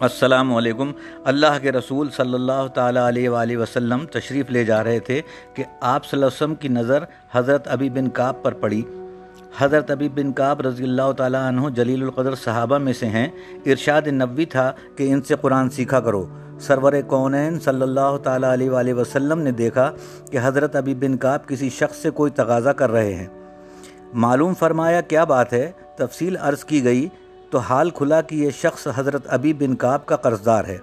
السلام علیکم۔ اللہ کے رسول صلی اللہ تعالیٰ علیہ وآلہ وسلم تشریف لے جا رہے تھے کہ آپ صلی اللہ علیہ وسلم کی نظر حضرت ابی بن کعب پر پڑی۔ حضرت ابی بن کعب رضی اللہ تعالیٰ عنہ جلیل القدر صحابہ میں سے ہیں۔ ارشاد نبوی تھا کہ ان سے قرآن سیکھا کرو۔ سرور کونین صلی اللہ تعالیٰ علیہ وآلہ وسلم نے دیکھا کہ حضرت ابی بن کعب کسی شخص سے کوئی تقاضا کر رہے ہیں۔ معلوم فرمایا کیا بات ہے؟ تفصیل عرض کی گئی تو حال کھلا کہ یہ شخص حضرت ابی بن کعب کا قرض دار ہے۔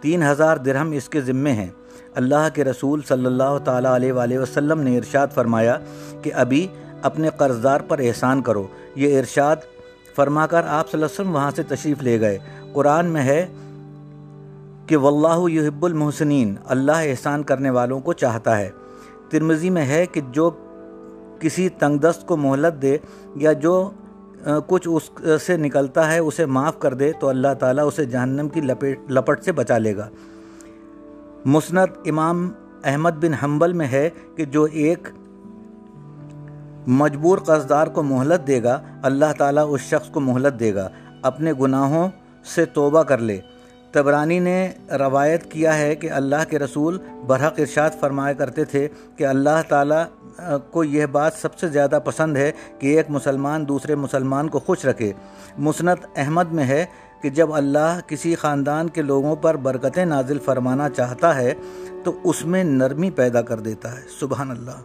تین ہزار درہم اس کے ذمے ہیں۔ اللہ کے رسول صلی اللہ تعالیٰ علیہ وآلہ وسلم نے ارشاد فرمایا کہ ابھی اپنے قرض دار پر احسان کرو۔ یہ ارشاد فرما کر آپ صلی اللہ علیہ وسلم وہاں سے تشریف لے گئے۔ قرآن میں ہے کہ واللہ یحب المحسنین، اللہ احسان کرنے والوں کو چاہتا ہے۔ ترمزی میں ہے کہ جو کسی تنگ دست کو مہلت دے یا جو کچھ اس سے نکلتا ہے، اسے معاف کر دے تو اللہ تعالیٰ اسے جہنم کی لپیٹ، لپٹ سے بچا لے گا۔ مسند امام احمد بن حنبل میں ہے کہ جو ایک مجبور قصدار کو مہلت دے گا، اللہ تعالیٰ اس شخص کو مہلت دے گا۔ اپنے گناہوں سے توبہ کر لے۔ تبرانی نے روایت کیا ہے کہ اللہ کے رسول برحق ارشاد فرمایا کرتے تھے کہ اللہ تعالیٰ کو یہ بات سب سے زیادہ پسند ہے کہ ایک مسلمان دوسرے مسلمان کو خوش رکھے۔ مسنت احمد میں ہے کہ جب اللہ کسی خاندان کے لوگوں پر برکتیں نازل فرمانا چاہتا ہے، تو اس میں نرمی پیدا کر دیتا ہے۔ سبحان اللہ۔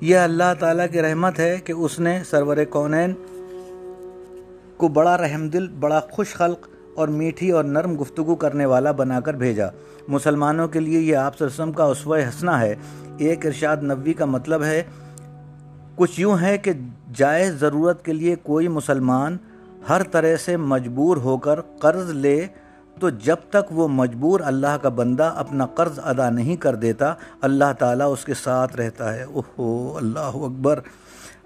یہ اللہ تعالیٰ کی رحمت ہے کہ اس نے سرور کونین کو بڑا رحم دل، بڑا خوش خلق اور میٹھی اور نرم گفتگو کرنے والا بنا کر بھیجا۔ مسلمانوں کے لیے یہ آپ وسلم کا اسوہ حسنہ ہے۔ ایک ارشاد نبوی کا مطلب ہے، کچھ یوں ہے کہ جائز ضرورت کے لیے کوئی مسلمان ہر طرح سے مجبور ہو کر قرض لے تو جب تک وہ مجبور اللہ کا بندہ اپنا قرض ادا نہیں کر دیتا، اللہ تعالیٰ اس کے ساتھ رہتا ہے۔ اوہو، اللہ اکبر۔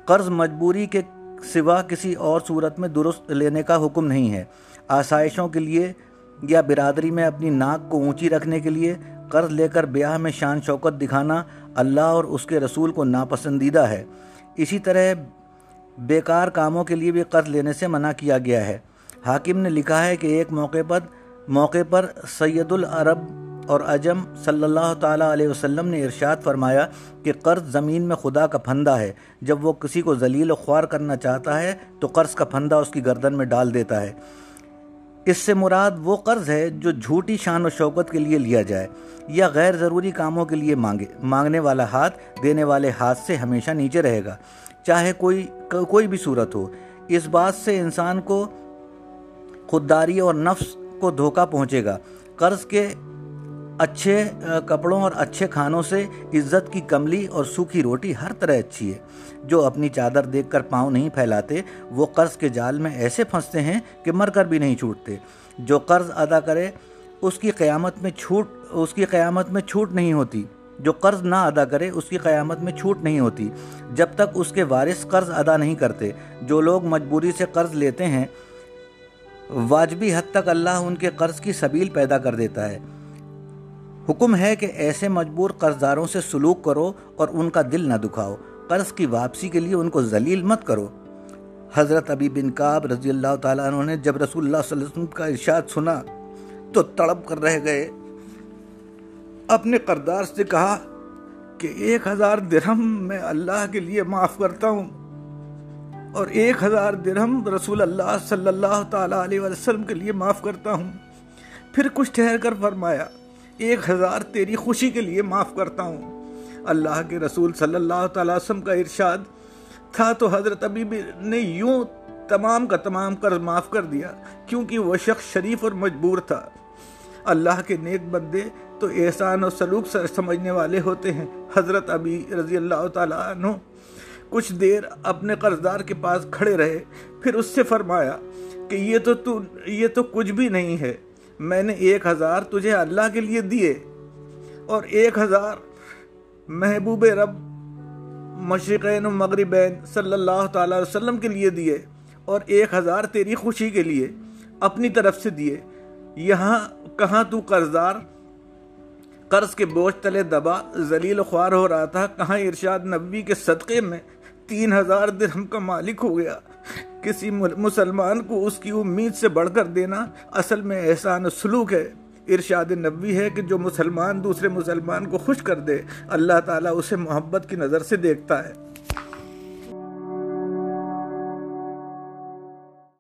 قرض مجبوری کے سوا کسی اور صورت میں درست لینے کا حکم نہیں ہے۔ آسائشوں کے لیے یا برادری میں اپنی ناک کو اونچی رکھنے کے لیے قرض لے کر بیاہ میں شان شوکت دکھانا اللہ اور اس کے رسول کو ناپسندیدہ ہے۔ اسی طرح بیکار کاموں کے لیے بھی قرض لینے سے منع کیا گیا ہے۔ حاکم نے لکھا ہے کہ ایک موقع پر موقع پر سید العرب اور عجم صلی اللہ تعالیٰ علیہ وسلم نے ارشاد فرمایا کہ قرض زمین میں خدا کا پھندہ ہے۔ جب وہ کسی کو ذلیل و خوار کرنا چاہتا ہے تو قرض کا پھندہ اس کی گردن میں ڈال دیتا ہے۔ اس سے مراد وہ قرض ہے جو جھوٹی شان و شوکت کے لیے لیا جائے یا غیر ضروری کاموں کے لیے مانگے، مانگنے والا ہاتھ دینے والے ہاتھ سے ہمیشہ نیچے رہے گا۔ چاہے کوئی کوئی بھی صورت ہو، اس بات سے انسان کو خودداری اور نفس کو دھوکہ پہنچے گا۔ قرض کے اچھے کپڑوں اور اچھے کھانوں سے عزت کی کملی اور سوکھی روٹی ہر طرح اچھی ہے۔ جو اپنی چادر دیکھ کر پاؤں نہیں پھیلاتے، وہ قرض کے جال میں ایسے پھنستے ہیں کہ مر کر بھی نہیں چھوٹتے۔ جو قرض ادا کرے، اس کی قیامت میں چھوٹ، اس کی قیامت میں چھوٹ نہیں ہوتی۔ جو قرض نہ ادا کرے، اس کی قیامت میں چھوٹ نہیں ہوتی۔ جب تک اس کے وارث قرض ادا نہیں کرتے، جو لوگ مجبوری سے قرض لیتے ہیں، واجبی حد تک اللہ ان کے قرض کی سبیل پیدا کر دیتا ہے۔ حکم ہے کہ ایسے مجبور قرضداروں سے سلوک کرو اور ان کا دل نہ دکھاؤ۔ قرض کی واپسی کے لیے ان کو ذلیل مت کرو۔ حضرت ابی بن کعب رضی اللہ تعالیٰ عنہ نے جب رسول اللہ صلی اللہ علیہ وسلم کا ارشاد سنا تو تڑپ کر رہ گئے۔ اپنے قردار سے کہا کہ ایک ہزار درہم میں اللہ کے لیے معاف کرتا ہوں اور ایک ہزار درہم رسول اللہ صلی اللہ تعالیٰ علیہ وسلم کے لیے معاف کرتا ہوں۔ پھر کچھ ٹھہر کر فرمایا ایک ہزار تیری خوشی کے لیے معاف کرتا ہوں۔ اللہ کے رسول صلی اللہ تعالی وسلم کا ارشاد تھا تو حضرت ابھی نے یوں تمام کا تمام قرض معاف کر دیا کیونکہ وہ شخص شریف اور مجبور تھا۔ اللہ کے نیک بندے تو احسان اور سلوک سمجھنے والے ہوتے ہیں۔ حضرت ابھی رضی اللہ تعالیٰ عنہ کچھ دیر اپنے قرضدار کے پاس کھڑے رہے، پھر اس سے فرمایا کہ یہ تو تو یہ تو کچھ بھی نہیں ہے۔ میں نے ایک ہزار تجھے اللہ کے لیے دیے اور ایک ہزار محبوب رب مشرقین و مغربین صلی اللہ تعالی وسلم کے لیے دیے اور ایک ہزار تیری خوشی کے لیے اپنی طرف سے دیے۔ یہاں کہاں تو قرضدار قرض کے بوجھ تلے دبا، ذلیل خوار ہو رہا تھا، کہاں ارشاد نبی کے صدقے میں تین ہزار درہم کا مالک ہو گیا۔ کسی مسلمان کو اس کی امید سے بڑھ کر دینا اصل میں احسان سلوک ہے۔ ارشاد نبوی ہے کہ جو مسلمان دوسرے مسلمان کو خوش کر دے، اللہ تعالیٰ اسے محبت کی نظر سے دیکھتا ہے۔